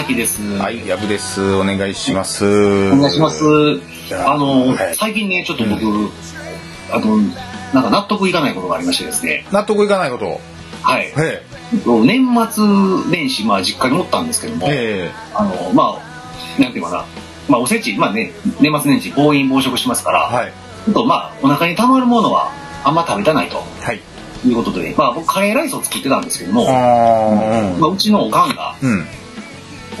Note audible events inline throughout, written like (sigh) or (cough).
崎です。はい、やぶです。お願いします。お願いします。やあの、はい最近ね、ちょっと僕、あの、なんか納得いかないことがありましてですね。納得いかないこと。はい。え年末年始、まあ実家におったんですけども、え、えあの、まあ、なんていうかな、まあおせち、まあね、年末年始暴飲暴食しますから、えはい。ちょっとまあお腹に溜まるものはあんま食べたないとはい。いうことで、まあ僕カレーライスを作ってたんですけども、あまあ、うちのおかんがーうん。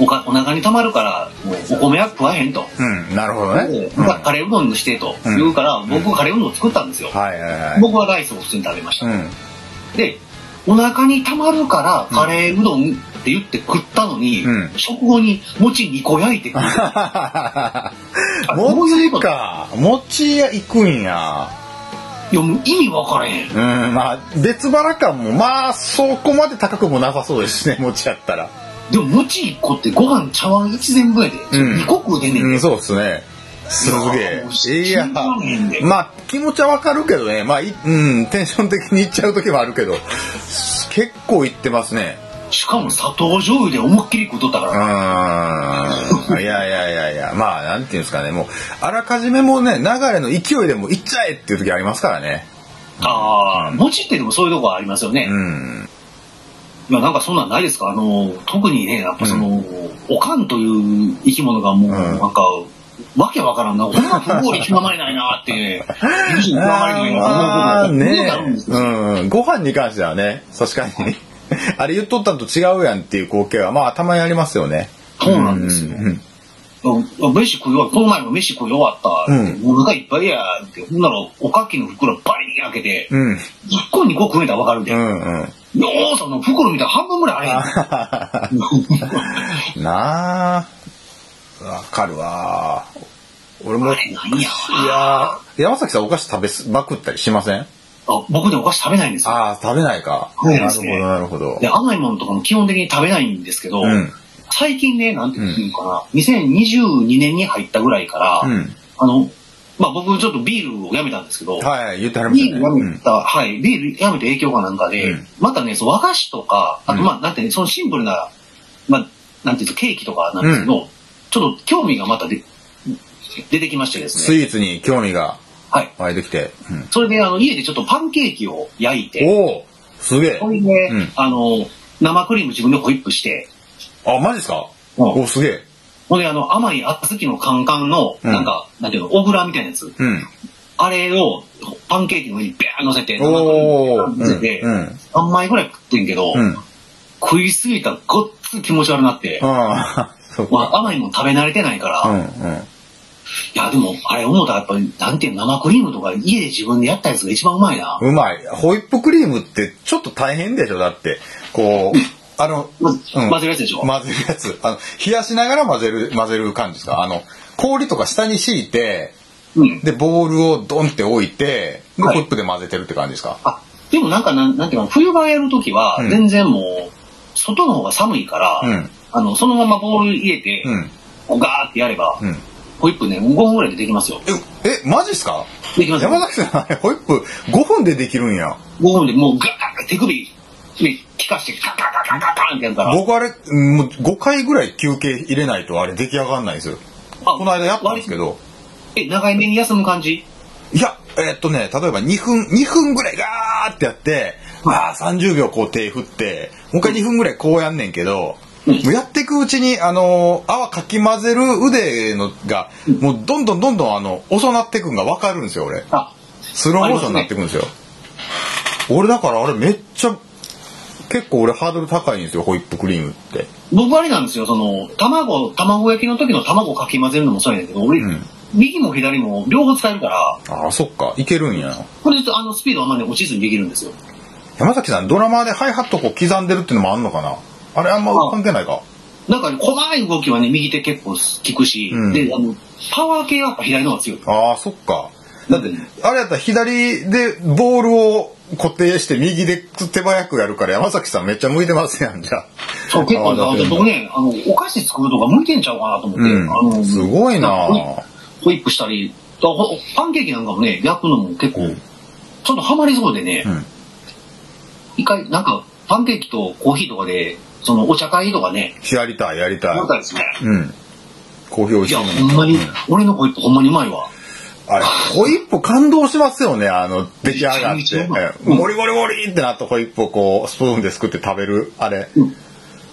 おかお腹に溜まるからもうお米は食わへんと。うん。なるほどね。でうんカレーうどんにしてと言うから、僕カレーうどんを作ったんですよ。はいはいはい。僕はライスを普通に食べました。うん。で、お腹に溜まるからカレーうどんって言って食ったのに、うん食後に餅2個焼いて食 (laughs) う。餅か。餅屋行くんや。いや、もう意味分からへん。うん、まあ、別腹感も、まあ、そこまで高くもなさそうですしね、餅やったら。でも餅1個ってご飯茶碗1膳分やで。うん2個食うてんねんで。うん、そうっすね。すげえ。いや、まあ、気持ちはわかるけどね。まあ、いうん、テンション的にいっちゃう時もあるけど、結構いってますね。しかも砂糖醤油で思いっきり食うとったから。うーん。いやいやいやいや、まあ、なんていうんですかね、もう、あらかじめもうね、流れの勢いでも行っちゃえっていう時ありますからね。ああ、餅ってでもそういうとこありますよね。うん。いや、なんかそんなんないですか？あの、特にね、やっぱその、おかんという生き物がもう、んなんか、わけわからんな。こんな不合理極まりないなって、不極まりないなああ、思うことねがあるんですよ。うん。ご飯に関してはね、確かに。(laughs) あれ言っとったんと違うやんっていう光景は、まあ、たまにありますよね。そうなんですよ。うんうんうん飯食い終わった。この前も飯食い終わったって。うんお腹いっぱいやって。ほんなら、おかきの袋バリに開けて、うん。1個2個食えたらわかるで。ようんうん。ーその袋見たら半分ぐらいあれへん。(laughs) なあ。わかるわ。俺も、いあれなんやわやー山崎さんお菓子食べまくったりしません？あ僕ね、お菓子食べないんですよ。ああ、食べないか。食べないですねなるほど、なるほどで、。甘いものとかも基本的に食べないんですけど、うん。最近ね、なんていうのかな、2022年に入ったぐらいから、うん。あの、まあ、僕ちょっとビールをやめたんですけど、はい、言ってはりましビールやたね。めた、はい、ビールやめた影響かなんかで、うんまたね、そう和菓子とか、あと、うんまあ、なんてね、そのシンプルな、まあ、なんていうと、ケーキとかなんですけど、ちょっと興味がまたで出てきましてですね。スイーツに興味がはい。湧いてきて。うんそれで、あの、家でちょっとパンケーキを焼いて、おおすげえそ。れで、うんあの、生クリーム自分でホイップして、あ、マジですか？うんおすげえ。ほんで、あの、甘い小豆のカンカンの、うんなんか、なんていうの、オブラみたいなやつ。うん。あれを、パンケーキの上にベーン乗せて、乗せて、うんうん3枚ぐらい食ってんけど、うん。食いすぎたらごっつ気持ち悪くなって、あ。(laughs) まあ、甘いもん食べ慣れてないから、いうんうん。や、でも、あれ思ったらやっぱり、なんていうの、生クリームとか家で自分でやったやつが一番うまいな。うまい。ホイップクリームってちょっと大変でしょだって。こう、あの、うん混ぜるやつでしょ？混ぜるやつ。あの、冷やしながら混ぜる、混ぜる感じですか？あの、氷とか下に敷いて、うん。で、ボールをドンって置いて、で、はいホイップで混ぜてるって感じですか？あ、でもなんかなん、なんていうの、冬場やるときはう、ん全然もう、外の方が寒いから、うんあの、そのままボール入れて、うん。ガーってやれば、うん。ホイップね、5分ぐらいでできますよ。え、え、マジっすか？できますよ。山崎さん、ホイップ5分でできるんや。5分でもうガーッ手首、ね、効かしてカンカンカンカンカンってやるから。僕あれ、うんもう5回ぐらい休憩入れないとあれ出来上がんないんですよ。あこの間やったんですけど。え、長い目に休む感じ？いや、えーっとね、例えば2分、2分ぐらいガーってやって、まあ30秒こう手振って、もう一回2分ぐらいこうやんねんけど、うんもうやっていくうちに、あのー泡かき混ぜる腕のが、もうどんどんどんどんあの、遅なっていくんがわかるんですよ、俺。あ、スローモーションになっていくんですよ。俺だからあれめっちゃ、結構俺ハードル高いんですよ、ホイップクリームって。僕あれなんですよ、その、卵、卵焼きの時の卵かき混ぜるのもそうやけど、俺、うん右も左も両方使えるから、ああ、そっか、いけるんや。これあのスピードあんまり落ちずにできるんですよ。山崎さん、ドラマーでハイハットこう刻んでるっていうのもあんのかな？あれあんま関係ないか？なんかね、細い動きはね、右手結構効くし、うんで、あの、パワー系はやっぱ左の方が強い。ああ、そっか。だって、あれやったら左でボールを固定して右で手早くやるから山崎さんめっちゃ向いてますやん、じゃあ。そう、結構ね、僕ね、あの、お菓子作るとか向いてんちゃうかなと思って、うんあの、すごいなホイップしたり、パンケーキなんかもね、焼くのも結構、うんちょっとハマりそうでね、うん。一回、なんか、パンケーキとコーヒーとかで、そのお茶会とかね、やりたい、やりたいや。りたいですね。うん。コーヒー美味いや、しいのほんまに、俺のホイップほんまにうまいわ。あれ、ホイップ感動しますよね、あの、出来上がって。モリモリモリってなったホイップをこう、スプーンですくって食べる、あれ。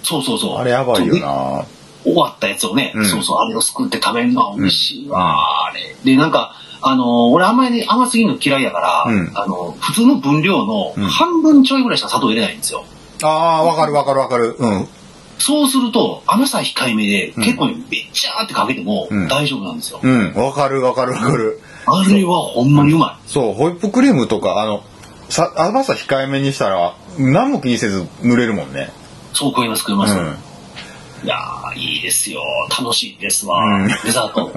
そうそうそう。あれやばいよな終わったやつをね、うんそうそう、あれをすくって食べるのは美味しいわ、あれ。で、なんか、あのー俺あんまり甘すぎるの嫌いやから、うんあの、普通の分量のうん半分ちょいぐらいしか砂糖入れないんですよ。ああ、わかるわかるわかる。うん。そうすると、甘さ控えめで、うん結構ね、べっちゃーってかけてもうん大丈夫なんですよ。うん、わかるわかるわかる。あれはほんまにうまそう、ホイップクリームとか、あの、さ甘さ控えめにしたら、何も気にせず塗れるもんね。い。そう食います食います。うん。いやー、いいですよ。楽しいですわ。うんデザート。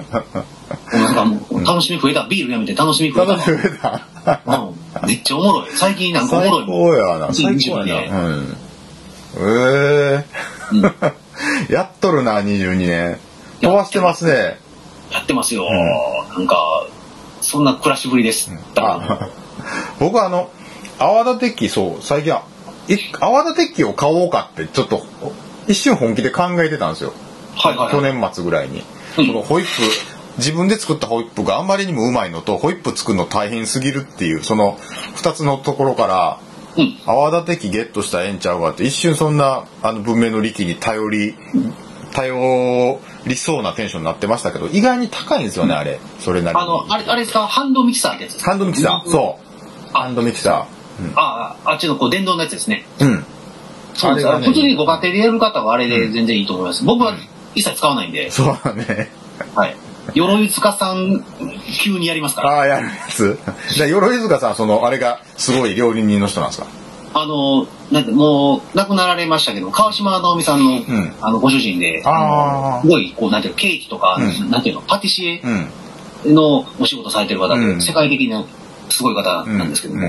なんかもう、楽しみ増えた。ビールやめて楽しみ増えたわ。楽しみだ。うん。めっちゃおもろい。最近なんかお最もろいもん。高やな。最高や22な。うん。えうんえやっとるな、22年。飛ばしてますね。やってますよ。なんか、そんな暮らしぶりです。(laughs) 僕はあの、泡立て器、そう、最近は、い泡立て器を買おうかって、ちょっと、一瞬本気で考えてたんですよ。はいはいはい。去年末ぐらいに。うんそのホイップ、自分で作ったホイップがあんまりにもうまいのと、ホイップ作るの大変すぎるっていう、その二つのところから、うん。泡立て器ゲットしたらええんちゃうかって、一瞬そんな、あの文明の利器に頼り、頼りそうなテンションになってましたけど、意外に高いんですよね、あれ。それなりに。あの、あれ、あれですか？ハンドミキサーってやつですか？ハンドミキサー。そう。あハンドミキサああ、あっちのこう電動のやつですね。ー。うん。そうです。ね普通にご家庭でやる方はあれで全然いいと思います。僕は一切使わないんで、そうだね。はい。鎧塚さん、急にやりますから。ああ、やるやつ。(laughs) じゃあ、鎧塚さん、その、あれが、すごい料理人の人なんですか？あの、なんて、もう、亡くなられましたけど、川島直美さんの、んあの、ご主人で、すごい、こう、なんていうの、ケーキとか、うんなんていうの、パティシエうん。のお仕事されてる方で、うん世界的なすごい方うん。なんですけども、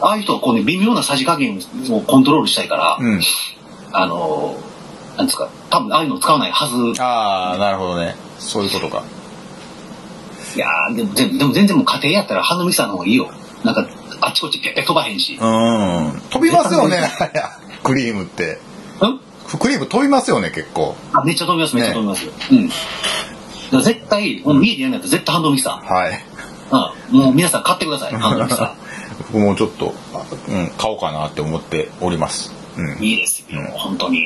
ああいう人はこうね、微妙なさじ加減をコントロールしたいから、うん。あの、なんですか、多分ああいうの使わないはず。ああ、なるほどね。そういうことか。いやーでも全でも全然もう家庭やったらハンドミキサーの方がいいよ。なんか、あっちこっちペッペ飛ばへんし。うん。飛びますよね、(laughs) クリームって。うん？クリーム飛びますよね、結構。あめっちゃ飛びます、めっちゃ飛びます。うん。だから絶対、もう家でやるんだったら絶対ハンドミキサはい。ー。うん。もう皆さん買ってください、ハンドミキサ僕もちょっと、あうん、買おうかなって思っております。うんー。。いいですようん、本当に。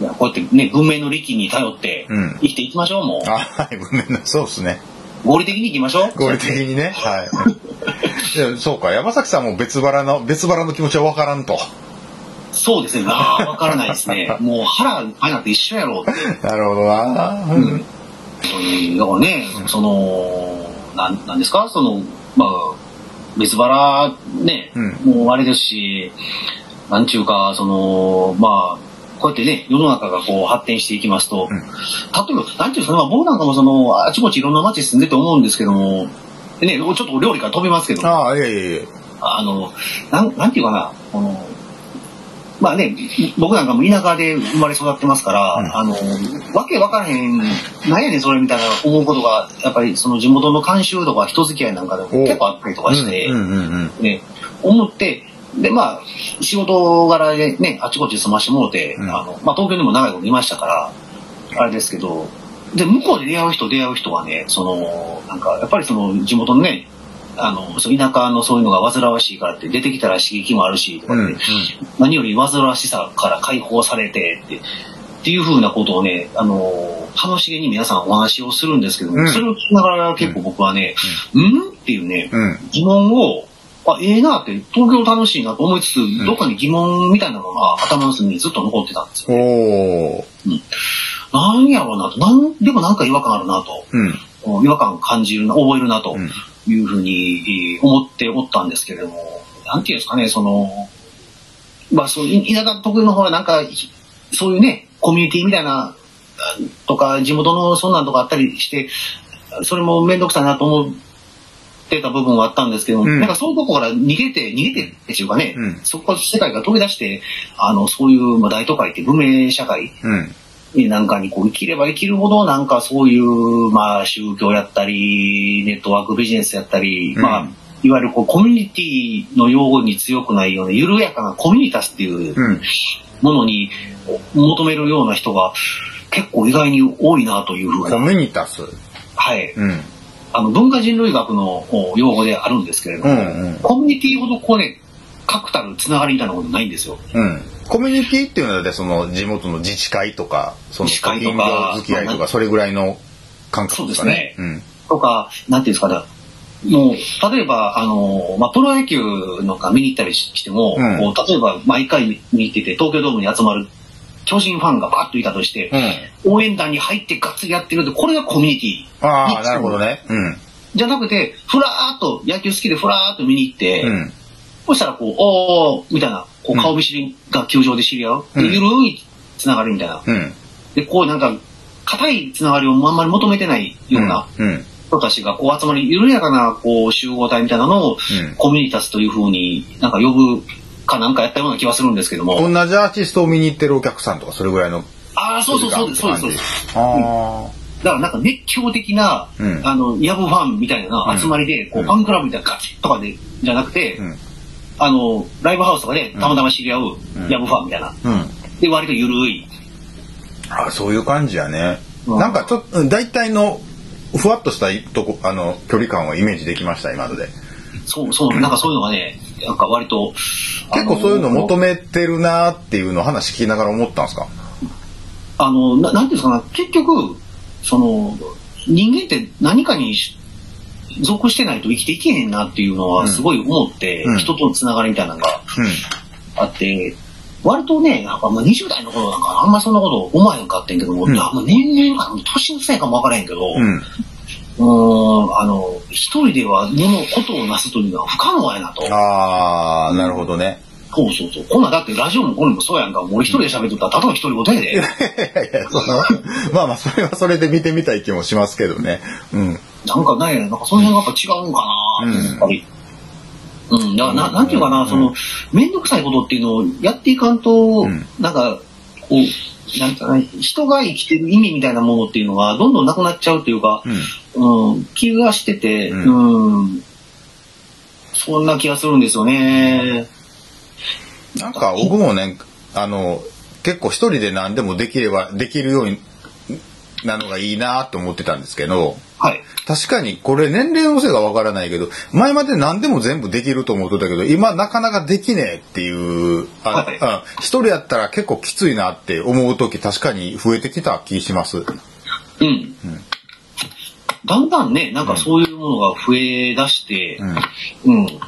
こうやってね、文明の利器に頼ってうん生きていきましょう、もう。あはい、ごめんなそうですね。合理的にいきましょう。合理的にね。はい。そうか、山崎さんも別腹の、別腹の気持ちはわからんと。そうですね。ああ、わからないですね。(laughs) もう腹いっぱいになって一緒やろうって。なるほどな。うん。本当にだからね、その、なん、なんですか？その、まあ、別腹ね、うんもうあれですし、なんちゅうか、その、まあ、こうやってね、世の中がこう発展していきますと、うん。例えば、なんていうんですかね、まあ僕なんかもその、あちこちいろんな街住んでて思うんですけども、でね、ちょっと料理から飛びますけど、ああ、いやいやいや。あの、なん、なんていうかな、この、まあね、僕なんかも田舎で生まれ育ってますから、うん。あの、わけわからへん、なんやねんそれみたいな思うことが、やっぱりその地元の慣習とか人付き合いなんかでも結構あったりとかして、ね、思って、で、まあ、仕事柄でね、あちこち住ましてもろて、うん。あの、まあ東京にも長いこといましたから、あれですけど、で、向こうで出会う人出会う人はね、その、なんか、やっぱりその地元のね、あの、そう田舎のそういうのが煩わしいからって出てきたら刺激もあるし、とかうん。って、うん何より煩わしさから解放されてって、っていうふうなことをね、あの、楽しげに皆さんお話をするんですけども、うん。それを聞きながら結構僕はね、うん？っていうね、うん。疑問を、あ、ええなって、東京楽しいなと思いつつ、んどっかに疑問みたいなのが頭の隅にずっと残ってたんですよ。おー。なんやろうなと、なんでもなんか違和感あるなと、うん。違和感感じるな、覚えるなとうんいうふうにえー思っておったんですけれども、なんていうんですかね、その、まあそういう、田舎特有の方はなんか、そういうね、コミュニティみたいな、あとか、地元のそんなんとかあったりして、それもめんどくさいなと思ってた部分はあったんですけども、うんなんかそういうとこから逃げて、逃げてっていうかね、うんそこ世界が飛び出して、あの、そういう、まあ、大都会って文明社会うん。なんかにこう生きれば生きるほど、なんかそういう、まあ宗教やったり、ネットワークビジネスやったり、うんまあ、いわゆるこうコミュニティの用語に強くないような緩やかなコミュニタスっていううん。ものに求めるような人が結構意外に多いなというふうな。コミュニタス？はい。うん。あの、文化人類学のお用語であるんですけれども、うんうんコミュニティほどこうね、確たるつながりみたいなことないんですよ。うん。コミュニティっていうのはでその地元の自治会とか、その近か所付き合いとか、それぐらいの感覚ですかね。うん。とか、なんていうんですかね、もう、例えば、あの、まあ、プロ野球のが見に行ったりしても、うん例えば毎回見に行ってて、東京ドームに集まる巨人ファンがバッといたとして、応援団に入ってがっつりやってるって、これがコミュニティ。ああ、なるほどね。うん。じゃなくて、ふらーっと、野球好きでふらーっと見に行って、うん。そしたらこう、おー、みたいな、こう顔見知りが球場で知り合う。でうんゆるいつながりみたいな。うん。で、こうなんか、硬いつながりをあんまり求めてないようなうん。人たちがこう集まり、緩やかなこう集合体みたいなのを、うんコミュニタスというふうになんか呼ぶかなんかやったような気はするんですけども。同じアーティストを見に行ってるお客さんとか、それぐらいのああ、そうそうそうです、そうです、そうです。あだからなんか熱狂的な、うんあの、ヤブファンみたいなうん集まりで、こう、うんファンクラブみたいなガチッとかで、じゃなくて、あ。うん。あの、ライブハウスとかでたまたま知り合ううんヤブファンみたいな。うん。で、割と緩い。あそういう感じやね。うんなんかちょっと、大体の、ふわっとしたとこ、あの、距離感をイメージできました、今ので。そう、そう、なんかそういうのがね、なんか割と、結構そういうの求めめてるなっていうのを話聞きながら思ったんですか？あの、ななんていうんですかな、結局、その、人間って何かにし属してないと生きていけへんなっていうのはすごい思って、うん人とのつながりみたいなのがうん。あって、割とね、なんかまあ20代の頃なんかあんまりそんなこと思わへんかってんけども、うん年々か、年のせいかもわからへんけど、ううん。ーん、あの、一人では物事をなすというのは不可能やなと。ああ、なるほどね。そうそうそう。こんなんだってラジオもこれもそうやんか。もう俺一人で喋っとったらただの一人ごとやで。いやいや、その、まあまあ、それはそれで見てみたい気もしますけどね。うん。なんかね、なんかその辺がやっぱ違うんかな、うんやっぱり。うん、だからな、なんていうかな、うんその、めんどくさいことっていうのをやっていかんと、んなんか、こう、なんかな、人が生きてる意味みたいなものっていうのがどんどんなくなっちゃうというか、うん。うん、気がしてて、ううん、そんな気がするんですよね。なんか僕もね、あの、結構一人で何でもできれば、できるようになのがいいなと思ってたんですけど、はい。確かにこれ年齢のせいがわからないけど、前まで何でも全部できると思ってたけど、今なかなかできねえっていう、あはいあ一人やったら結構きついなって思う時確かに増えてきた気します。うん。だんだんね、なんかそういうものが増え出して、うん。うん。己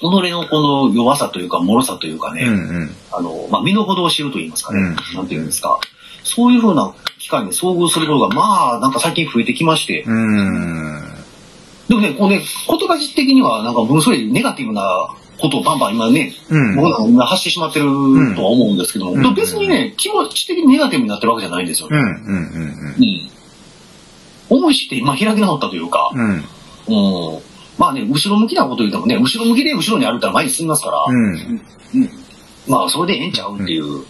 のこの弱さというか、脆さというかね、うんうん。あの、まあ、身の程を知ると言いますかね、うんなんていうんですか。そういうふうな機会に遭遇することが、まあ、なんか最近増えてきまして、うん。でもね、こうね、言葉的には、なんか、ものすごいネガティブなことをバンバン今ね、うん僕なんか今発してしまってるとは思うんですけども、うん別にね、気持ち的にネガティブになってるわけじゃないんですよね。うんうんうん。思い知って今開き直ったというか、うんうん。うん。うん。まあね、後ろ向きなこと言ってもね、後ろ向きで後ろに歩いたら前に進みますから、うん。まあ、それでええんちゃうっていう、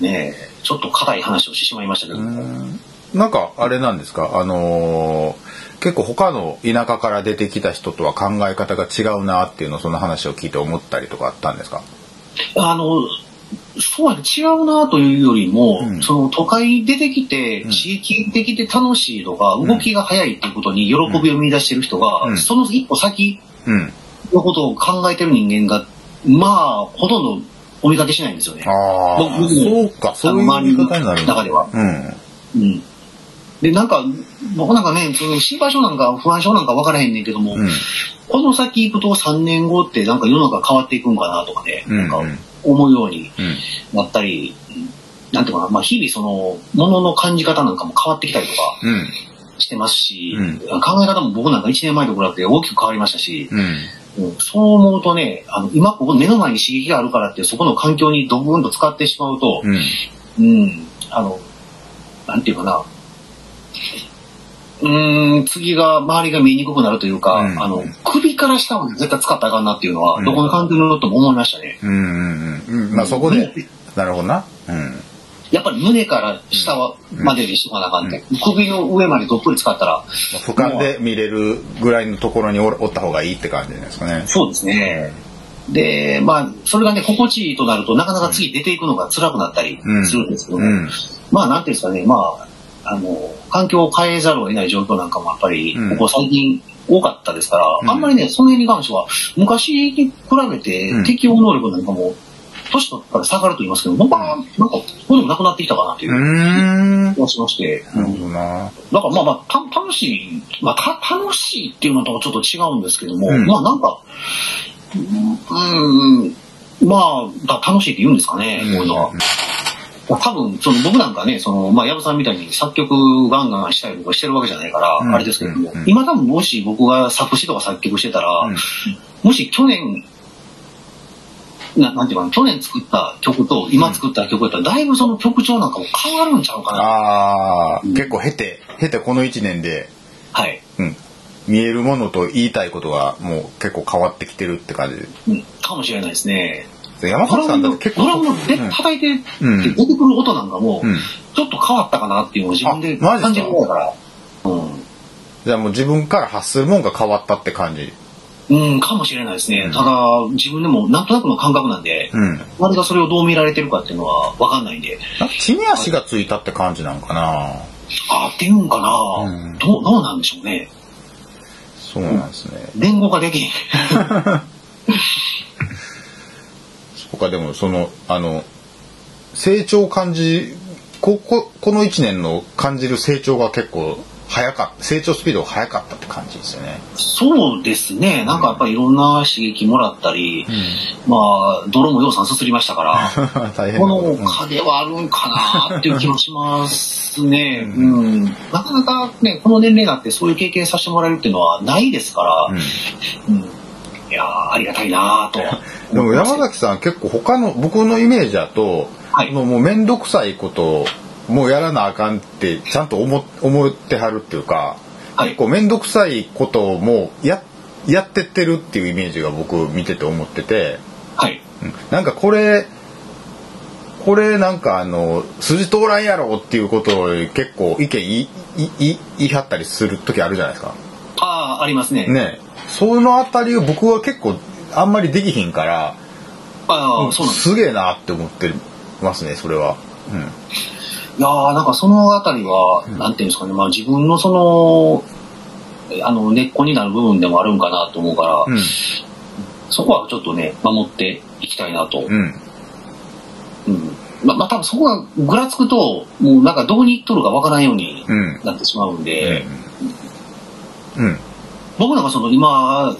ねえ、ちょっと硬い話をしてしまいましたけども。なんかあれなんですか？あのー結構他の田舎から出てきた人とは考え方が違うなっていうのをその話を聞いて思ったりとかあったんですか？あの、そうやね、違うなというよりも、うんその都会に出てきて、うん地域的で楽しいとか、動きが早いっていうことに喜びを見出してる人が、うんその一歩先うん。のことを考えてる人間が、まあ、ほとんどお見かけしないんですよね。ああ、そうか、そういう言い方になる。中では。うん。うん。で、なんか、僕なんかね、その心配性なんか不安症なんか分からへんねんけども、うん。この先行くと3年後ってなんか世の中変わっていくんかなとかね、うんなんか思うようにうん。なったり、なんていうかな、まあ日々その、ものの感じ方なんかも変わってきたりとかうん。してますし、うん考え方も僕なんか1年前と比べて大きく変わりましたし、うん。うんそう思うとね、あの、今ここ目の前に刺激があるからってそこの環境にドブンと使ってしまうと、うん。うん、あの、なんていうかな、うーん、次が周りが見えにくくなるというか、うんあの、首から下は絶対使ったらあかんなっていうのは、うんどこの環境によっても思いましたね。うん。うん。うん。まあそこで、なるほどな。うん。やっぱり胸から下は、までにしとかなあかんって、首の上までどっぷり使ったら、俯瞰で見れるぐらいのところにおおった方がいいって感じじゃないですかね。そうですね。で、まあ、それがね、心地いいとなると、なかなか次出ていくのが辛くなったりするんですけども、うん。まあ、なんていうんですかね、まあ、あの、環境を変えざるを得ない状況なんかもやっぱりうん、ここ最近多かったですから、うん。あんまりね、その辺に関しては、昔に比べてうん。適応能力なんかも、年取ったら下がると言いますけど、僕は、なんか、そうでもなくなってきたかなという気がしまして、なるほどな。だからまあまあ、た楽しい、まあ、た楽しいっていうのとはちょっと違うんですけども、うん。まあなんか、うん、うんまあ、だ楽しいって言うんですかね、こういうのは。多分、その僕なんかね、その、まあ、矢部さんみたいに作曲ガンガンしたりとかしてるわけじゃないから、うん。あれですけども、うん。今多分もし僕が作詞とか作曲してたら、うん。もし去年、ななんていうかな、去年作った曲と今作った曲やったら、だいぶその曲調なんかも変わるんちゃうかな。ああ、うん結構経て経てこの1年で、はい。うん、見えるものと言いたいことがもう結構変わってきてるって感じでうん、かもしれないですね。山崎さんだって結構ドラムのでうん叩いてうん出てくる音なんかもうん、ちょっと変わったかなっていうのを自分で感じるから。うん。じゃあもう自分から発するもんが変わったって感じうん、かもしれないですね。うん。ただ、自分でもなんとなくの感覚なんで、うん。周りがそれをどう見られてるかっていうのはわかんないんで、なんか地に足がついたって感じなんかな。あっていうんかな、うん。どう、どうなんでしょうね。そうなんですね。言語ができへん。そっかでもそのあの成長を感じこここの1年の感じる成長が結構早かった成長スピードが速かったって感じですよねそうですね。なんかやっぱりいろんな刺激もらったり、まあ、泥もようさんすすりましたから、(laughs) 大変この課ではあるんかなっていう気もしますね。ううん。なかなかね、この年齢になってそういう経験させてもらえるっていうのはないですから、うんうん。いやーありがたいなと。(laughs) でも山崎さん結構他の僕のイメージだと、はいもうもう面倒くさいこともうやらなあかんってちゃんと思思ってはるっていうか、はい結構面倒くさいことをもうややってってるっていうイメージが僕見てて思ってて、はい。うんなんかこれこれなんかあの筋通らんやろっていうことを結構意見言い言い言い張ったりする時あるじゃないですか。ああ、ありますね。ねそのあたりを僕は結構あんまりできひんから。ああ、そうなん。すげえなって思ってますねそれは。うんいやーなんかそのあたりは、なんていうんですかね、まあ自分のその、あの、根っこになる部分でもあるんかなと思うから、うん。そこはちょっとね、守っていきたいなと。うん。うん。ま、まあ多分そこがぐらつくと、もうなんかどこに行っとるかわからんようにうん。なってしまうんで、うん。僕なんかその今、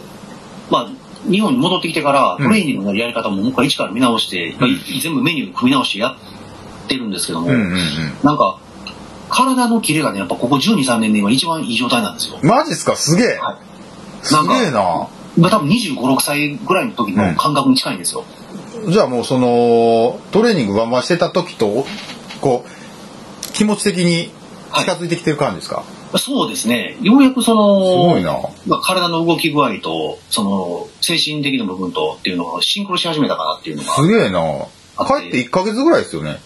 まあ、日本に戻ってきてから、うん。トレーニングのやり方ももう一回一から見直して、まあ全部メニュー組み直してやってるんですけども、うんうんうん。なんか、体のキレがね、やっぱここ12、3年で今一番いい状態なんですよ。マジっすか？すげえ、はい。すげえな。まあ多分25、6歳ぐらいの時の感覚に近いんですよ。じゃあもうそのトレーニングバンバンしてた時とこう気持ち的に近づいてきてる感じですか、そうですね。ようやくその、すごいな。まあ、体の動き具合と、その、精神的な部分とっていうのがシンクロし始めたかなっていうのが、すげえな。帰って1ヶ月ぐらいですよね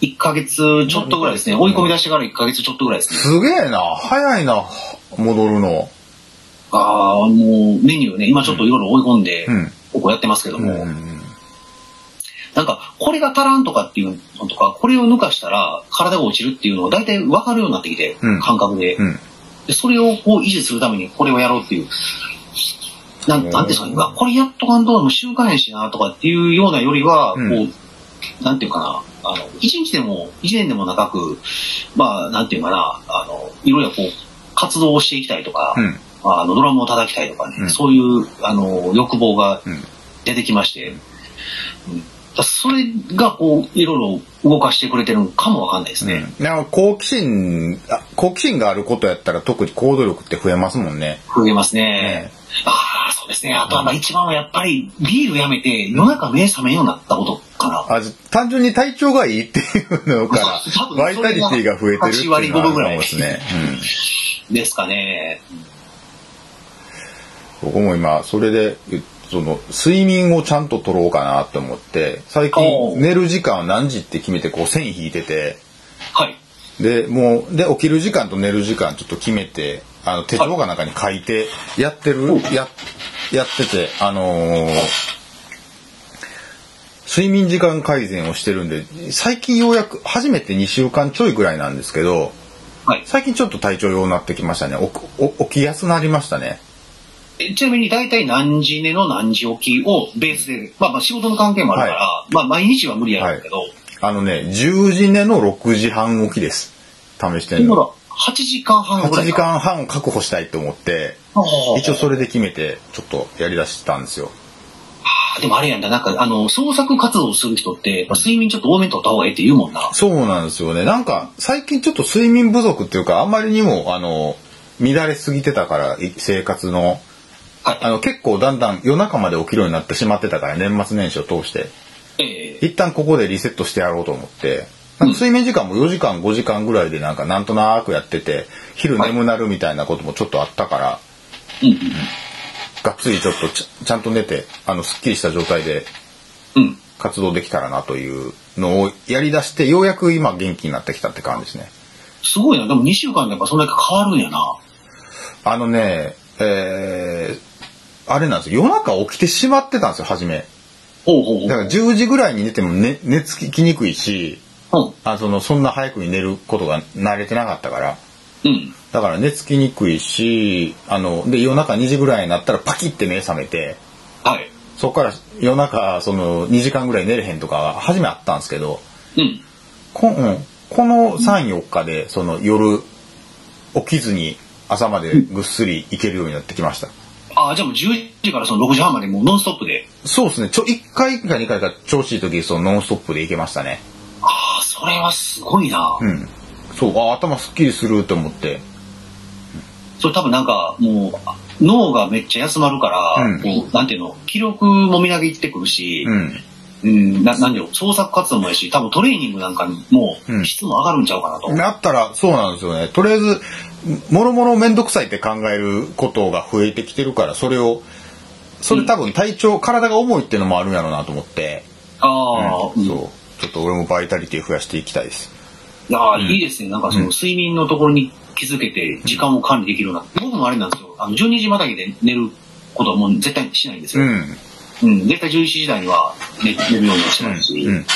1ヶ月ちょっとぐらいですね。追い込み出してから1ヶ月ちょっとぐらいですね。すげえな。早いな。戻るの。ああ、もうメニューね、今ちょっといろいろ追い込んで、うん。ここやってますけども、うんなんか、これが足らんとかっていうのとか、これを抜かしたら体が落ちるっていうのを大体分かるようになってきて、うん。感覚で。うん。で、それをこう維持するためにこれをやろうっていう。なんなんていうんですかね、これやっとかんともう習慣やしなとかっていうようなよりは、うん。こう、なんていうかな、あの、一日でも、一年でも長く、まあ、なんていうかな、あの、いろいろこう、活動をしていきたいとか、うん。あの、ドラムを叩きたいとかね、うん。そういう、あの、欲望がうん。出てきまして、うん。だそれがこう、いろいろ動かしてくれてるのかもわかんないですね。なんか好奇心あ好奇心があることやったら特に行動力って増えますもんね。増えますね。ね。ああ、そうですね。あとはまあ一番はやっぱりビールやめて夜中目覚めんようになったことかな。あじ単純に体調がいいっていうのからバイタリティが増えてるっていうのはあるかもですね、ですかね。うん、僕も今それでその睡眠をちゃんと取ろうかなって思って最近寝る時間は何時って決めてこう線引いててはい。でもうで起きる時間と寝る時間ちょっと決めてあの手帳かなんかに書いてやってる、ややっててあのー睡眠時間改善をしてるんで、最近ようやく、初めて2週間ちょいぐらいなんですけど、はい。最近ちょっと体調良くなってきましたね。おお起きやすくなりましたね。えちなみに大体何時寝の何時起きをベースで、まあまあ仕事の関係もあるから、まあ毎日は無理やるけど、あのね、10時寝の6時半起きです。試してるの。ほら、8時間半ぐら8いか。時間半確保したいと思って、一応それで決めて、ちょっとやり出したんですよ。あでもあれやんだ、なんか、あの、創作活動をする人って、睡眠ちょっと多めにとった方がええって言うもんな。そうなんですよね。なんか、最近ちょっと睡眠不足っていうか、あんまりにも、あの、乱れすぎてたから、い生活の。はい。あの、結構だんだん夜中まで起きるようになってしまってたから、年末年始を通して。ええ一旦ここでリセットしてやろうと思って、睡眠時間も4時間5時間ぐらいでなんかなんとなくやってて昼眠なるみたいなこともちょっとあったから、うんうん。がっつりちょっとちゃんと寝てあのすっきりした状態でうん。活動できたらなというのをやりだしてようやく今元気になってきたって感じですね。すごいな。でも2週間でやっぱそんだけ変わるんやな。あのね、えー、あれなんですよ夜中起きてしまってたんですよ初め。ほうほう。だから10時ぐらいに寝ても寝寝つきにくいしうん。あそのそんな早くに寝ることが慣れてなかったから。うん。だから寝つきにくいし、あの、で、夜中2時ぐらいになったらパキって目覚めて、はい。そこから夜中、その2時間ぐらい寝れへんとかが初めあったんですけど、うん。こ,、うん、この3、4日で、その夜起きずに朝までぐっすりいけるようになってきました。ああ、じゃあもう10時からその6時半までもうノンストップで。そうですね。ちょ、1回か2回か調子いい時、そのノンストップでいけましたね。ああ、それはすごいな。うん。そう、あ、頭すっきりすると思って。それ多分なんかもう脳がめっちゃ休まるから、うんこうなんていうの記録もみなぎってくるし、うん。うん、ななんでよ創作活動もやし多分トレーニングなんかにもうん質も上がるんちゃうかなと、なったらそうなんですよねとりあえずもろもろ面倒くさいって考えることが増えてきてるからそれをそれ多分体調、体が重いっていうのもあるんやろうなと思って、ああ、うんそうちょっと俺もバイタリティ増やしていきたいです。いやーいいですね。なんかその睡眠のところに気づけて時間を管理できるような。僕もあれなんですよ。あの12時またぎで寝ることはもう絶対しないんですよ、うん。うん。絶対11時台には寝寝るようにはしてますし、うん。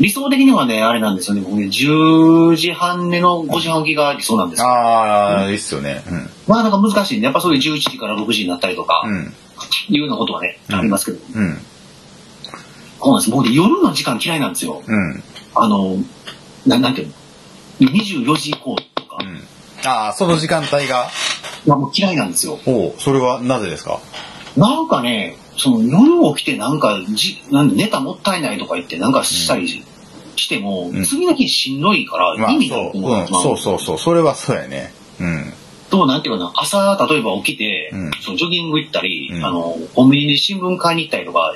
理想的にはねあれなんですよね。僕ね10時半寝の5時半起きが理想なんですよ。ああいいっすよね。まあなんか難しいね。やっぱそういう11時から6時になったりとか、うん。うんいうようなことはね、うんありますけど。うんそうなんです。僕ね夜の時間嫌いなんですよ。うん。あの、ななんていうの ?24 時以降とか、うん。ああその時間帯が？いやもう嫌いなんですよ。おうそれはなぜですか？なんかね、その夜起きてなんかじ、なんで寝たもったいないとか言ってなんかしたりしても、ん。次の日しんどいからまあ意味ないとそう、うん。そうそうそうそれはそうやね。うん。と、なんていうかな、朝、例えば起きて、うん。そのジョギング行ったり、うん。あの、コンビニで新聞買いに行ったりとか、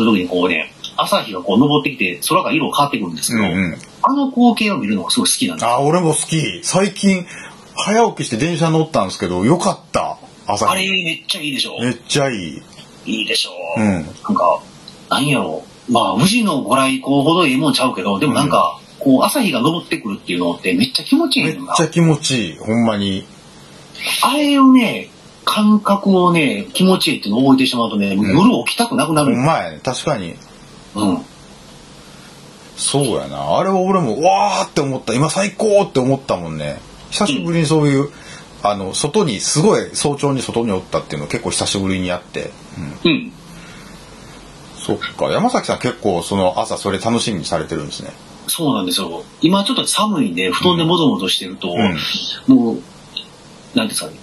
るときにこうね、朝日がこう昇ってきて空が色変わってくるんですけど、うんうん。あの光景を見るのがすごい好きなんです。あ俺も好き。最近早起きして電車乗ったんですけどよかった。朝あれ日めっちゃいいでしょ。めっちゃいい。いいでしょ。うん。なんか、なんやろ。う。まあ、宇治のご来光ほどいいもんちゃうけど、でもなんか、こう、朝日が昇ってくるっていうのってめっちゃ気持ちいいめっちゃ気持ちいい。ほんまに。あれをね、感覚をね、気持ちいいっていうのを覚えてしまうとね、夜起きたくなくなる。ほんまやね。確かに。うん。そうやな。あれは俺もわーって思った。今最高って思ったもんね。久しぶりにそういう、あの外にすごい早朝に外におったっていうの結構久しぶりにやって、うん、うん。そっか。山崎さん結構その朝それ楽しみにされてるんですね。そうなんですよ。今ちょっと寒いんで、布団でもぞもぞしてると、うん。もう、なんですかね。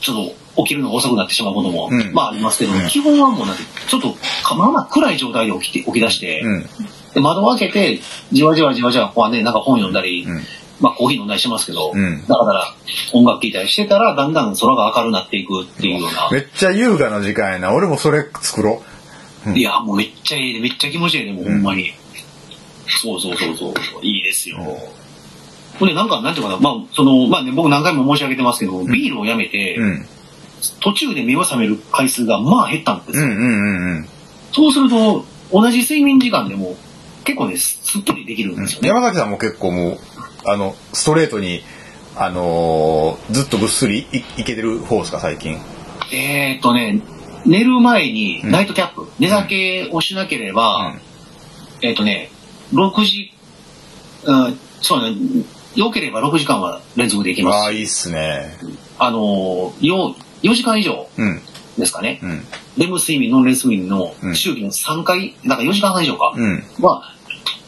ちょっと起きるのが遅くなってしまうことも、うん。まあありますけど、うん。基本はもうなんて、ちょっと、まあまあ暗い状態で起きて、起き出して、うん。で窓を開けて、じわじわじわじわ、こうね、なんか本読んだり、うん。まあコーヒー飲んだりしますけど、うん。だから音楽聴いたりしてたら、だんだん空が明るくなっていくっていうような。めっちゃ優雅な時間やな。俺もそれ作ろう。いや、もうめっちゃいいで、めっちゃ気持ちいいで、もうほんまに。そうそうそうそう、いいですよ。ほんで、なんか、なんていうかな、まあ、その、まあね、僕何回も申し上げてますけど、ビールをやめて、うん。途中で目を覚める回数が、まあ減ったんですよ。うんうんうんうん。そうすると、同じ睡眠時間でも、結構ね、すっきりできるんですよね。山崎さんも結構もうあのストレートにあのーずっとぐっすりいいけてる方ですか最近？えーっとね、寝る前にナイトキャップ、寝酒をしなければ、えっ、とね、6時、うん、そうね、良ければ6時間は連続できます。ああ、いいっすね。あのー、よ4時間以上うん。ですかね。うん。レム睡眠、ノンレム睡眠のうん周期の3回、だから4時間半以上か、うん。は、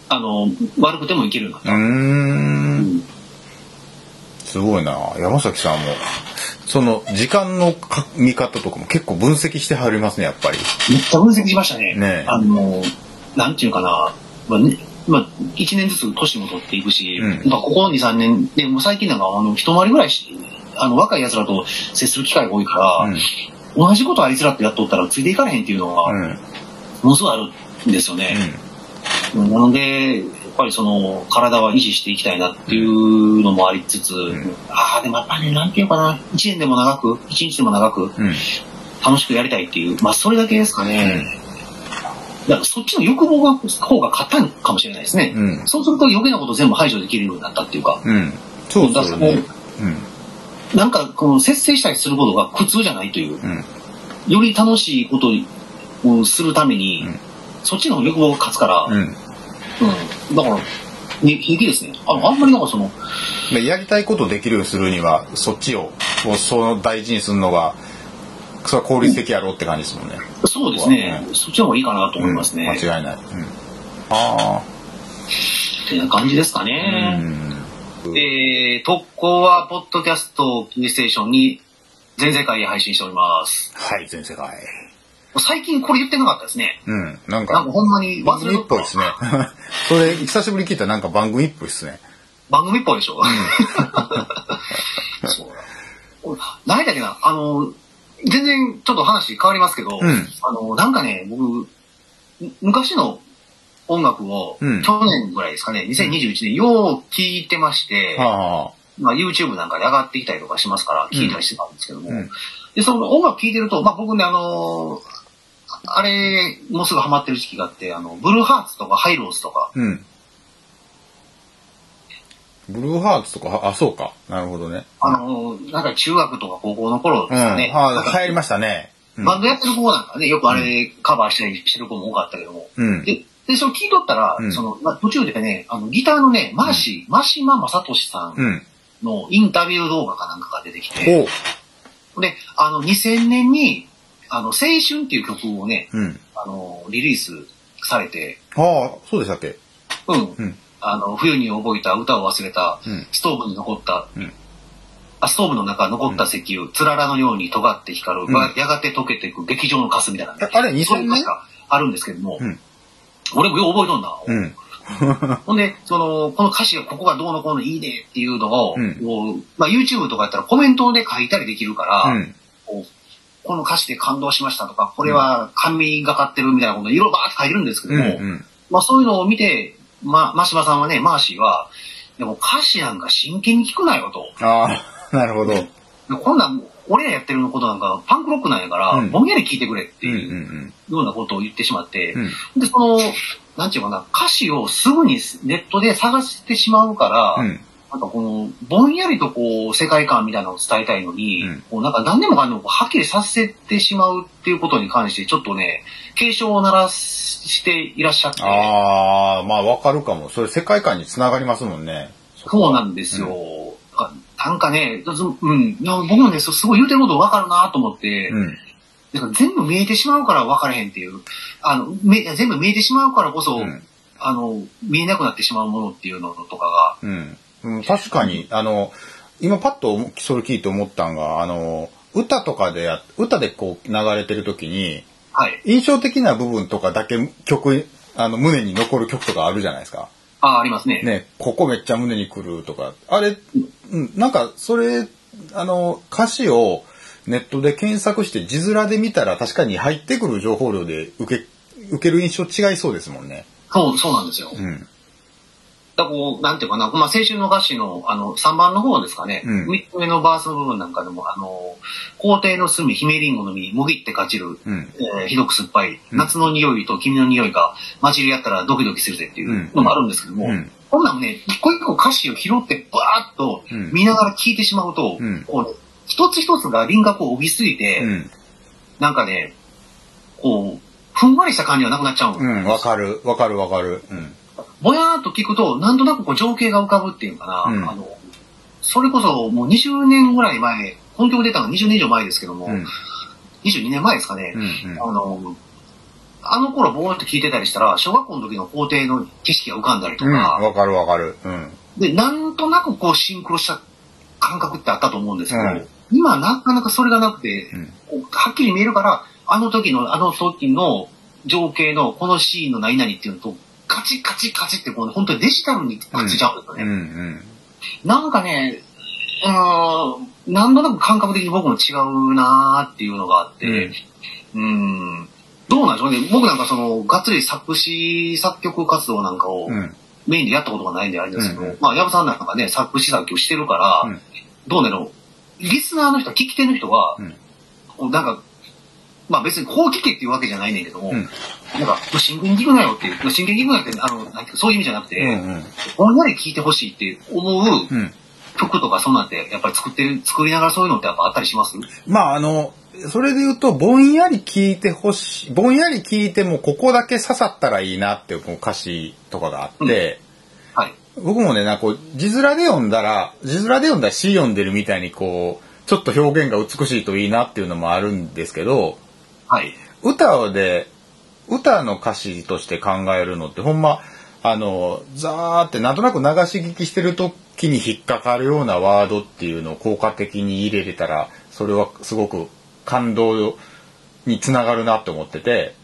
あのー、悪くてもいけるようになった。うんんすごいな。山崎さんも、その時間のか見方とかも結構分析してはりますね、やっぱり。めっちゃ分析しましたね。ねえあの、なんていうかな、まあねまあ、1年ずつ年も取っていくし、うんまあ、ここ2、3年で、もう最近なんか、あの、一回りぐらいし、あの、若い奴らと接する機会が多いから、同じことあいつらってやっとったらついていかれへんっていうのが、うん。うん。ものすごいあるんですよね。なので、やっぱりその、体は維持していきたいなっていうのもありつつ、んああ、でもやっぱね、なんていうかな、1年でも長く、1日でも長く、うん。楽しくやりたいっていう、まあそれだけですかね。だからそっちの欲望が方が勝ったのかもしれないですね。うん。そうすると余計なこと全部排除できるようになったっていうか、うん。そうそうね。うん。なんかこの節制したりすることが苦痛じゃないという、うん。より楽しいことをするために、うんそっちの欲望が勝つから、うん。うん。だから、ね、平気ですね。あの、あんまりなんかその、でやりたいことできるようにするには、そっちを、こうその大事にするのが、それは効率的やろうって感じですもんね。そうですね、そっちの方がいいかなと思いますね。うん間違いない。うん。あってな感じですかあ。ね。うん。えー、特攻は、ポッドキャスト、キーステーションに、全世界へ配信しております。はい、全世界。最近これ言ってなかったですね。うん。なんなんかか、ほんまに番忘れとった組っぽいですね。(laughs) それ、久しぶりに聞いたらなんか番組っぽいですね。番組っぽいでしょ。(laughs) そうだ。何だっけな、あの、全然ちょっと話変わりますけど、うん。あの、なんかね、僕、む昔の音楽を、うん。去年ぐらいですかね、2021年、よう聴いてまして、はまあ、YouTube なんかで上がってきたりとかしますから、聞いたりしてたんですけども、うん。で、その音楽聴いてると、まあ僕ね、あのあれ、もうすぐハマってる時期があって、あの、ブルーハーツとかハイローズとか、あ。うん。ブルーハーツとか、あ、そうか。なるほどね。あのなんか中学とか高校の頃うん。ですかね、はなんか流行りましたね。うんバンドやってる子なんかね、よくあれカバーしたりしてる子も多かったけども、うん。で、で、それ聞いとったら、うんその、まあ、途中でね、あの、ギターのね、マーシー、マシママサトシさんうん。のインタビュー動画かなんかが出てきて、おで、あの、2000年に、あの、青春っていう曲をね、うん。あの、リリースされて、ああ、そうでしたっけ？うん。うん。あの、冬に覚えた歌を忘れた、うん。ストーブに残った、うんあストーブの中に残った石油、つららのように尖って光る、うんやがて溶けていく劇場のカスみたいなね、ああれ2000年そういう歌詞があるんですけども、うん俺もよう覚えとんだ。うん。(laughs) ほんで、その、この歌詞がここがどうのこうのいいねっていうのを、うんまあ、YouTube とかやったらコメントで書いたりできるから、うん。この歌詞で感動しましたとか、これは神がかってるみたいなこといろいろバーって書いてるんですけどうん。も、うん。まあそういうのを見て、まあ、真島さんはね、マーシーは、でも歌詞なんか真剣に聞くなよと。ああ、(laughs) なるほど。でこんなん、俺らやってることなんかパンクロックなんやから、うんぼんやり聞いてくれってうん。う。いうんようなことを言ってしまって、うん。で、その、なんていうかな、歌詞をすぐにネットで探してしまうから、うん。なんかこの、ぼんやりとこう、世界観みたいなのを伝えたいのに、うんこうなんか何でもかんでもはっきりさせてしまうっていうことに関して、ちょっとね、警鐘を鳴らしていらっしゃって、ああ、まあわかるかも。それ世界観につながりますもんね。そうなんですよ。あなんかね、そうん、僕もね、そすごい言うてること分かるなと思って、うん。なんか全部見えてしまうから分からへんっていう、あの、め全部見えてしまうからこそ、うんあの、見えなくなってしまうものっていうのとかうん。うん、確かに、あの、今パッとそれ聞いて思ったんが、あの、歌とかでや、歌でこう流れてる時に、が、はい。印象的な部分とかだけ曲、あの、胸に残る曲とかあるじゃないですか。あ、ありますね。ね、ここめっちゃ胸にくるとか。あれ、うん、なんか、それ、あの、歌詞をネットで検索して字面で見たら確かに入ってくる情報量で受け、受ける印象違いそうですもんね。そう、そうなんですよ。うん。だこう、なんていうかな、まあ、青春の歌詞の、あの、3番の方ですかね。うん3つ目のバースの部分なんかでも、あの、皇帝の隅、姫リンゴの実、もぎってかじる、うん。えーひどく酸っぱい、うん夏の匂いと君の匂いが混じり合ったらドキドキするぜっていうのもあるんですけども、うん。こんなんもね、一個一個歌詞を拾ってバーッとうん見ながら聴いてしまうと、うんこう一つ一つが輪郭を帯びすぎて、うん。なんかね、こう、ふんわりした感じはなくなっちゃうの。うん、わかる、わかるわかる。うん。ぼやーっと聞くと、なんとなくこう情景が浮かぶっていうかな、うんあの、それこそもう20年ぐらい前、本曲出たのが20年以上前ですけども、うん。22年前ですかね、うん。うんあの、あの頃ぼーっと聞いてたりしたら、小学校の時の校庭の景色が浮かんだりとうん、か、わかるわかる。うん。で、なんとなくこうシンクロした感覚ってあったと思うんですけど、うん今なかなかそれがなくて、はっきり見えるから、あの時の、あの時の情景のこのシーンの何々っていうのと、カチカチカチってこう、本当にデジタルにくっついちゃうんですよね。うん。うん。なんかね、うーん、なんとなく感覚的に僕も違うなーっていうのがあって、うん、どうなんでしょうね。僕なんかその、がっつり作詞、作曲活動なんかをうん。メインでやったことがないんであれですけど、うんうんまあ、矢部さんなんかね、作詞作曲してるから、うんどうなのリスナーの人、聞き手の人は、なんか、まあ別にこう聞けっていうわけじゃないねんけども、うんなんか、真剣に聞くなよっていう、まあ真剣に聞くなよって、あの、なんていうかそういう意味じゃなくて、うん。ぼんやり聞いてほしいって思ううん。曲とかそんなんって、やっぱり作ってる、作りながらそういうのってやっぱあったりします？まああの、それで言うと、ぼんやり聞いてほしい、ぼんやり聞いてもここだけ刺さったらいいなっていう歌詞とかがあって、はい。僕もね、なんかこう、字面で読んだら、字面で読んだら詩読んでるみたいにこう、ちょっと表現が美しいといいなっていうのもあるんですけど、はい。歌で、歌の歌詞として考えるのってほんま、あの、ザーってなんとなく流し聞きしてる時に引っかかるようなワードっていうのを効果的に入れれたら、それはすごく感動につながるなって思ってて、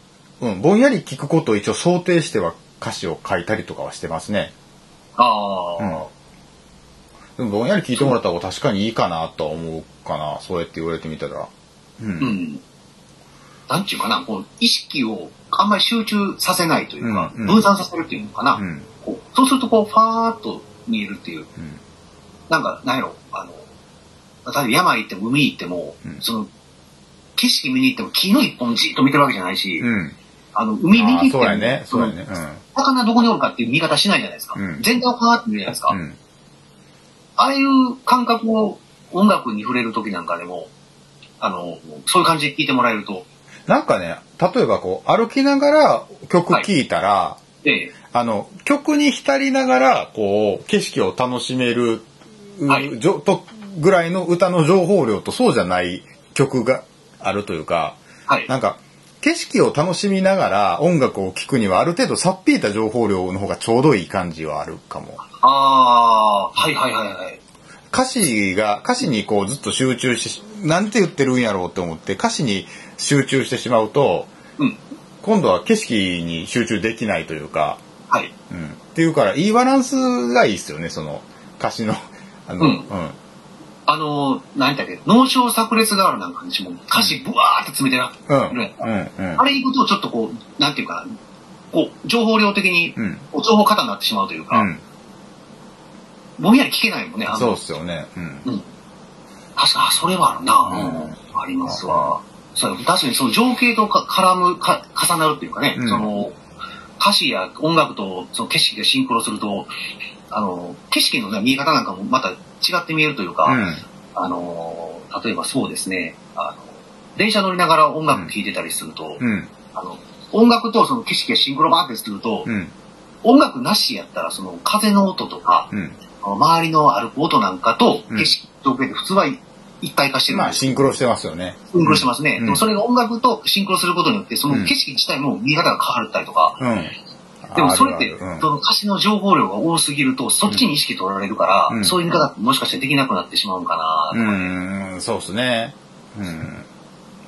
うん、ぼんやり聞くことを一応想定しては歌詞を書いたりとかはしてますね。ああ、うんでもぼんやり聞いてもらった方が確かにいいかなとは思うかな。そうやって言われてみたら。うん。うん。なんちゅうかな、こう、意識をあんまり集中させないというか、うんうん分散させるっていうのかな。うん。こうそうするとこう、ファーっと見えるっていう。うん。なんか、なんやろ、あの、例えば山行っても海行っても、うんその、景色見に行っても木の一本じっと見てるわけじゃないし、うん。あの、海見に行っても、そうやね。そうやね。魚どこにおるかっていう見方しないじゃないですか。うん全体をファーって見るじゃないですか。ああいう感覚を音楽に触れる時なんかでも、あの、そういう感じで聴いてもらえると、なんかね、例えばこう、歩きながら曲聴いたら、ええ、あの、曲に浸りながら、こう、景色を楽しめる、うはいじょとぐらいの歌の情報量とそうじゃない曲があるというか、はい。なんか、景色を楽しみながら音楽を聴くにはある程度さっぴいた情報量の方がちょうどいい感じはあるかも。ああ、はいはいはいはい。歌詞が、歌詞にこうずっと集中し、なんて言ってるんやろうって思って歌詞に集中してしまうと、うん。今度は景色に集中できないというか、はい。うん。っていうから、いいバランスがいいですよね、その歌詞の。あの、ううんん。あの、何だっけ、脳症炸裂ガールなんかにも歌詞ブワーって詰めてな、うん。ねうん。うんあ。れ行くとちょっとこう、なんていうかな、こう、情報量的に、うん。情報過多になってしまうというか、うん。ぼんやり聞けないもんね、あのそうっすよね。うん。うん。確か、あそれはあるな、うんありますわ。そう、確かにその情景とか絡む、か、重なるっていうかね、うんその、歌詞や音楽とその景色がシンクロすると、あの、景色の、ね、見え方なんかもまた違って見えるというか、うん。あの、例えばそうですね、あの、電車乗りながら音楽聴いてたりすると、うん。あの、音楽とその景色がシンクロバーってすると、うん。音楽なしやったらその風の音とか、うん。周りの歩く音なんかとうん景色と景で普通は一体化してるんまあ、シンクロしてますよね。シンクロしてますね。うんでもそれが音楽とシンクロすることによって、そのうん景色自体も見え方が変わったりとか、うん。でもそれって、その歌詞の情報量が多すぎると、そっちに意識取られるから、うんそういう見方ってもしかしてできなくなってしまうのかな。うん。うん、そうっすね。うん。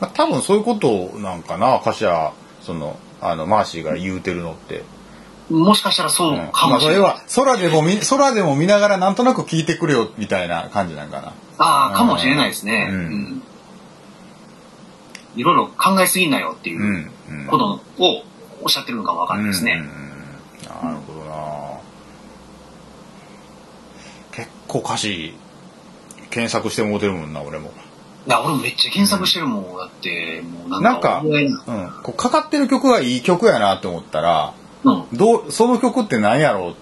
まあ、多分そういうことなんかな、歌詞は、その、あの、マーシーが言うてるのって。もしかしたらそううんかもしれない。まあ、それは、空でも見、空でも見ながらなんとなく聞いてくれよ、みたいな感じなんかな。ああ、かもしれないですね。いろいろ考えすぎんなよっていう。ことをおっしゃってるのかもわかんないですね。なるほどな結構歌詞検索してもうてるもんな俺もいや、俺もめっちゃ検索してるもん。だって、もうなんか、なんかうんこうかかってる曲がいい曲やなって思ったらうん。どうその曲って何やろう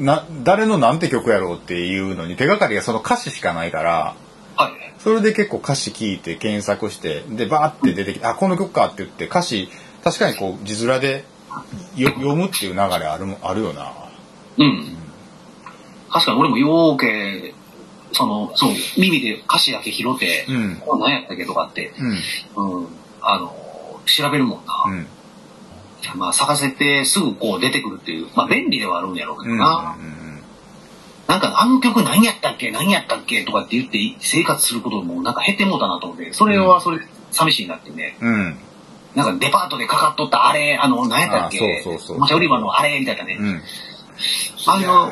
な誰のなんて曲やろうっていうのに手がかりがその歌詞しかないからはい。それで結構歌詞聞いて検索してでバーって出てきて、あこの曲かって言って歌詞確かにこう字面でよ読むっていう流れあるもあるよなうん。確かに俺もようけ、その、そう、耳で歌詞だけ拾って、うんこれ何やったっけとかって、うんうん、あの、調べるもんな。うんまあ、探せてすぐこう出てくるっていう、まあ便利ではあるんやろうけうんどな。なんか、あの曲何やったっけ？何やったっけ？とかって言って生活することもなんか減ってもうたなと思って、それはそれで寂しいなってね。うん。うんなんかデパートでかかっとったあれ、あの、何やったっけ？あそうそうそう。おもちゃ売り場のあれみたいなね。うん。あの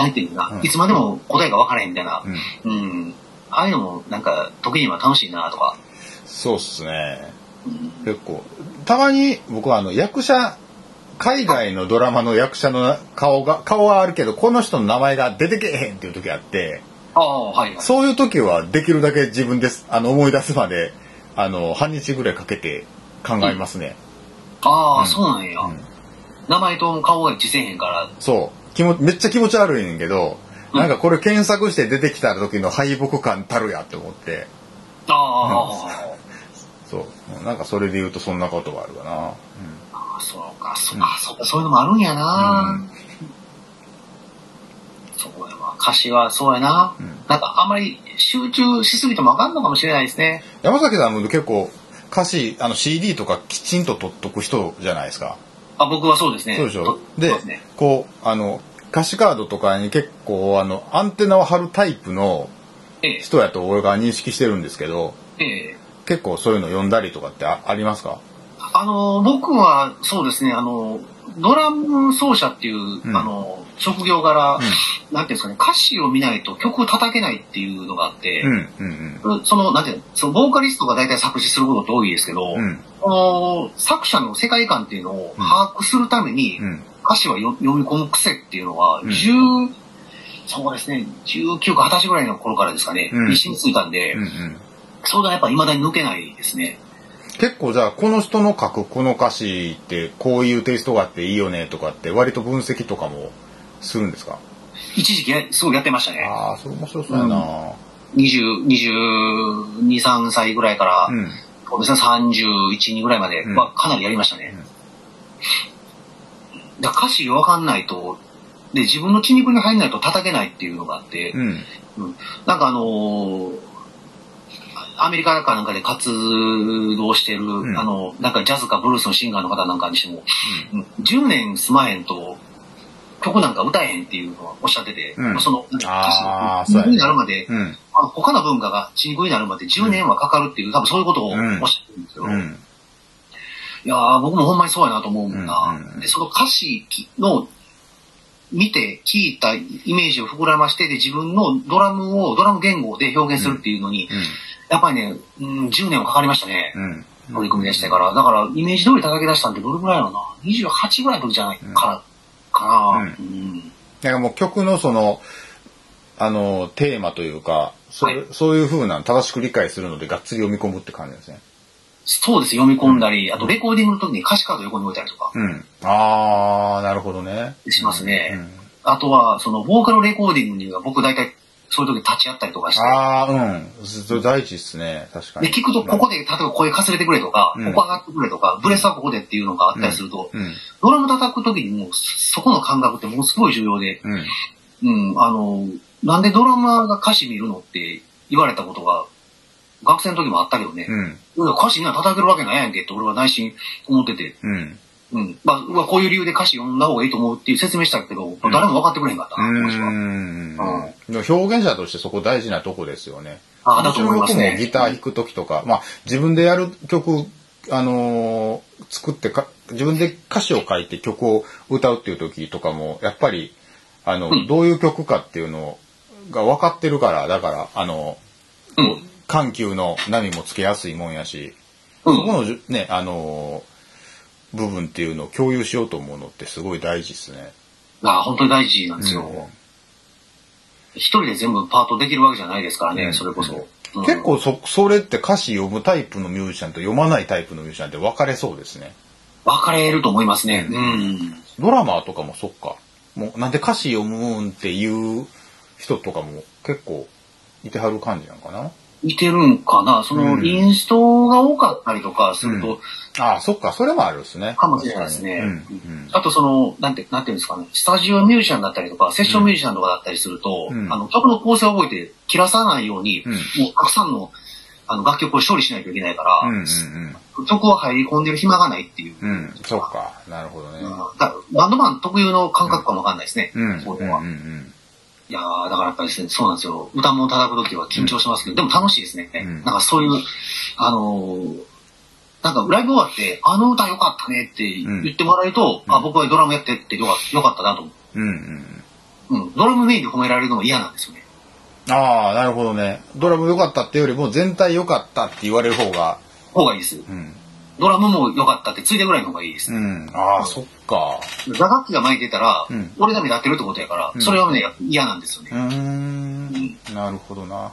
なんていうかな、うん。いつまでも答えが分からへんみたいな。うん。うん。ああいうのもなんか時には楽しいなとか。そうっすね。うん結構たまに僕はあの役者海外のドラマの役者の顔が顔はあるけどこの人の名前が出てけえへんっていう時あってああ、はい。そういう時はできるだけ自分です。あの思い出すまであの半日ぐらいかけて考えますね、ああ、うん。そうなんや。うん。名前と顔が一致せえへんから。そう。気もめっちゃ気持ち悪いねんけど、うん。なんかこれ検索して出てきた時の敗北感たるやって思って。ああ、そうなんかそれで言うとそんなことがあるかな、あそうか、そうか、そうか、そういうのもあるんやな。うんそうやわ。歌詞はそうやな。うんなんかあんまり集中しすぎてもあかんのかもしれないですね。山崎さんも結構歌詞あの CD とかきちんと取っとく人じゃないですかあ、僕はそうですね。そうでしょ？とでね。こうあの歌詞カードとかに結構あのアンテナを張るタイプのええ、人やと俺が認識してるんですけどええ。結構そういうの読んだりとかってあありますか？あの、僕はそうですね、あの、ドラム奏者っていう、うん。あの、職業柄、うなんていうんですかね、歌詞を見ないと曲を叩けないっていうのがあって、んうんうん。その、なんていうの、その、ボーカリストが大体作詞することって多いですけど、うん。この作者の世界観っていうのを把握するために、うん。歌詞はよ読み込む癖っていうのは、うん。10、そうですね、19か20歳ぐらいの頃からですかね、うん。についたんで、うんうんそれがやっぱ未だに抜けないですね。結構じゃあこの人の書くこの歌詞ってこういうテイストがあっていいよねとかって割と分析とかもするんですか？一時期やすごいやってましたね。ああそれ面白そうやな。20、22、3歳ぐらいから、うん。そうですね、31、2ぐらいまではかなりやりましたね。だから歌詞わかんないと、で、自分の血肉に入んないと叩けないっていうのがあって、うん。なんかあのーアメリカかなんかで活動してる、ん。あの、なんかジャズかブルースのシンガーの方なんかにしても、うん。10年住まへんと、曲なんか歌えへんっていうのはおっしゃってて、うん。その、あーそうやね。血肉になるまで、うん。他の文化が血肉になるまで10年はかかるっていう、多分そういうことをおっしゃってるんですよ。うん。いやー僕もほんまにそうやなと思うもんな。で、その歌詞の見て聞いたイメージを膨らましてで自分のドラムを、ドラム言語で表現するっていうのに、やっぱりね、うん、10年はかかりましたね。うん取り組み出してから。だから、イメージ通り叩き出したんってどれぐらいやろな。28ぐらいの時じゃないから、かな。うんうんだからもう曲のそのあのテーマというかそれ、はいそういうふうなの正しく理解するのでがっつり読み込むって感じですね。そうです、読み込んだり、あとレコーディングの時に歌詞カード横に置いたりとかうん、ああなるほどね。しますね。うんあとは、その、ボーカルレコーディングには僕大体そういう時立ち会ったりとかして、ああうん。それ大事っすね。確かに。で、聞くと、ここで、例えば声かすれてくれとか、うん。ここ上がってくれとか、ブレスはここでっていうのがあったりすると、うん。ドラム叩く時にもう、そこの感覚ってものすごい重要で、うん。うん、あの、なんでドラマーが歌詞見るのって言われたことが、学生の時もあったけどね、うん。歌詞みんな叩けるわけないやんけって俺は内心思ってて、うんうん。まあ、こういう理由で歌詞読んだ方がいいと思うっていう説明したけど、誰も分かってくれへんかったな、この人は。うん表現者としてそこ大事なとこですよね。ああ、だと思いますね。僕もギター弾く時とか、まあ自分でやる曲、あのー作ってか、自分で歌詞を書いて曲を歌うっていう時とかも、やっぱり、あの、うんどういう曲かっていうのが分かってるから、だから、あの、うん。緩急の波もつけやすいもんやし、うんそこのね、あのー部分っていうのを共有しようと思うのってすごい大事ですね。ああ、本当に大事なんですよ。うん一人で全部パートできるわけじゃないですからね、うんそれこそ。うん結構そ、それって歌詞読むタイプのミュージシャンと読まないタイプのミュージシャンって分かれそうですね。分かれると思いますね。ううん。ドラマーとかもそっか。もうなんで歌詞読むんっていう人とかも結構いてはる感じなんかな。いてるんかなその、うんインストが多かったりとかすると、ああ、そっか、それもあるですね。かもしれないですね。うんあとその、なんて、なんていうんですかね、スタジオミュージシャンだったりとか、セッションミュージシャンとかだったりすると、うんあの、曲の構成を覚えて切らさないように、うんもうたくさんの、あの、楽曲を処理しないといけないから、うん。うんうん曲を入り込んでる暇がないっていう。うん。うん、そっか、なるほどね。バンドマン特有の感覚かもわかんないですね。うん、うん、うんそういうのは。いやーだからやっぱりですね、そうなんですよ。歌も叩くときは緊張しますけど、でも楽しいですね。うんなんかそういう、あのーなんかライブ終わって、あの歌良かったねって言ってもらえると、うんあ、僕はドラムやってってよかったなと思うん、うん。う。うん。ドラムメインで褒められるのが嫌なんですよね。ああ、なるほどね。ドラム良かったってよりも全体良かったって言われる方が、方がいいです。うん。ドラムも良かったってついてぐらいの方がいいです。うん。ああ、そっか。打楽器が巻いてたら、うん俺が目立ってるってことやから、うんそれはね、嫌なんですよね。うーん。なるほどな。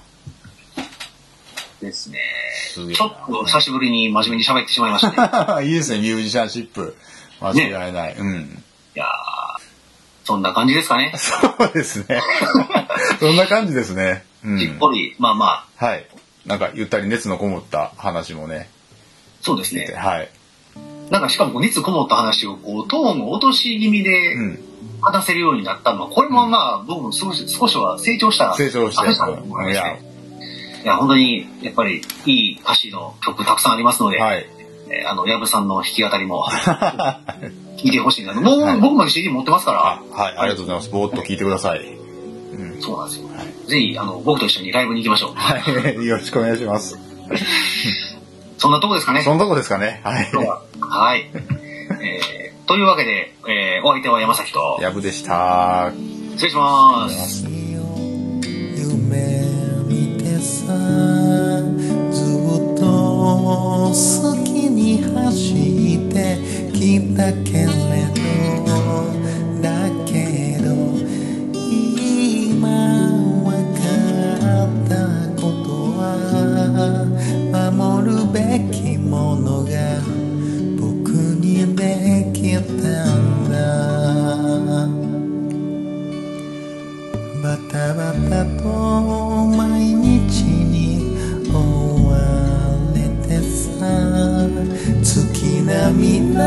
ですね。すちょっと久しぶりに真面目に喋ってしまいましたね。(laughs) いいですね、ミュージシャンシップ。間違いない。うん。いやーそんな感じですかね。(laughs) そうですね。(laughs) そんな感じですね。うしっん。ぽり、まあまあ、はい。なんか、ゆったり熱のこもった話もね。そうですね。はい。なんかしかも熱こもった話をこうトーンを落とし気味でうん。話せるようになったのは、これもまあ僕も少し少しは成長した成長して。話だと思いやね。いや、本当にやっぱりいい歌詞の曲たくさんありますので、はい。えーあの、矢部さんの弾き語りも聞いてほしいなと。もう、はい僕まで CD 持ってますかあら、、はい。ありがとうございます。ぼーっと聞いてください。うん。そうなんですよ。はい。ぜひ、あの、僕と一緒にライブに行きましょう。はい。よろしくお願いします。(laughs) そんなとこですかね。そんなとこですかね。はい。はい。(laughs) えーというわけで、えーお相手は山崎と、やぶでした。失礼します。夢見てさずっと好きに走ってきたけれどバタバタと毎日に追われてさ月並みな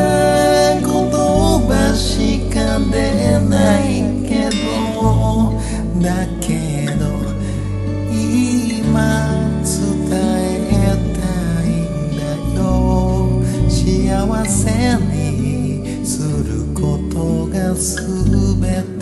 言葉しか出ないけどだけど今伝えたいんだよ幸せにすることが全て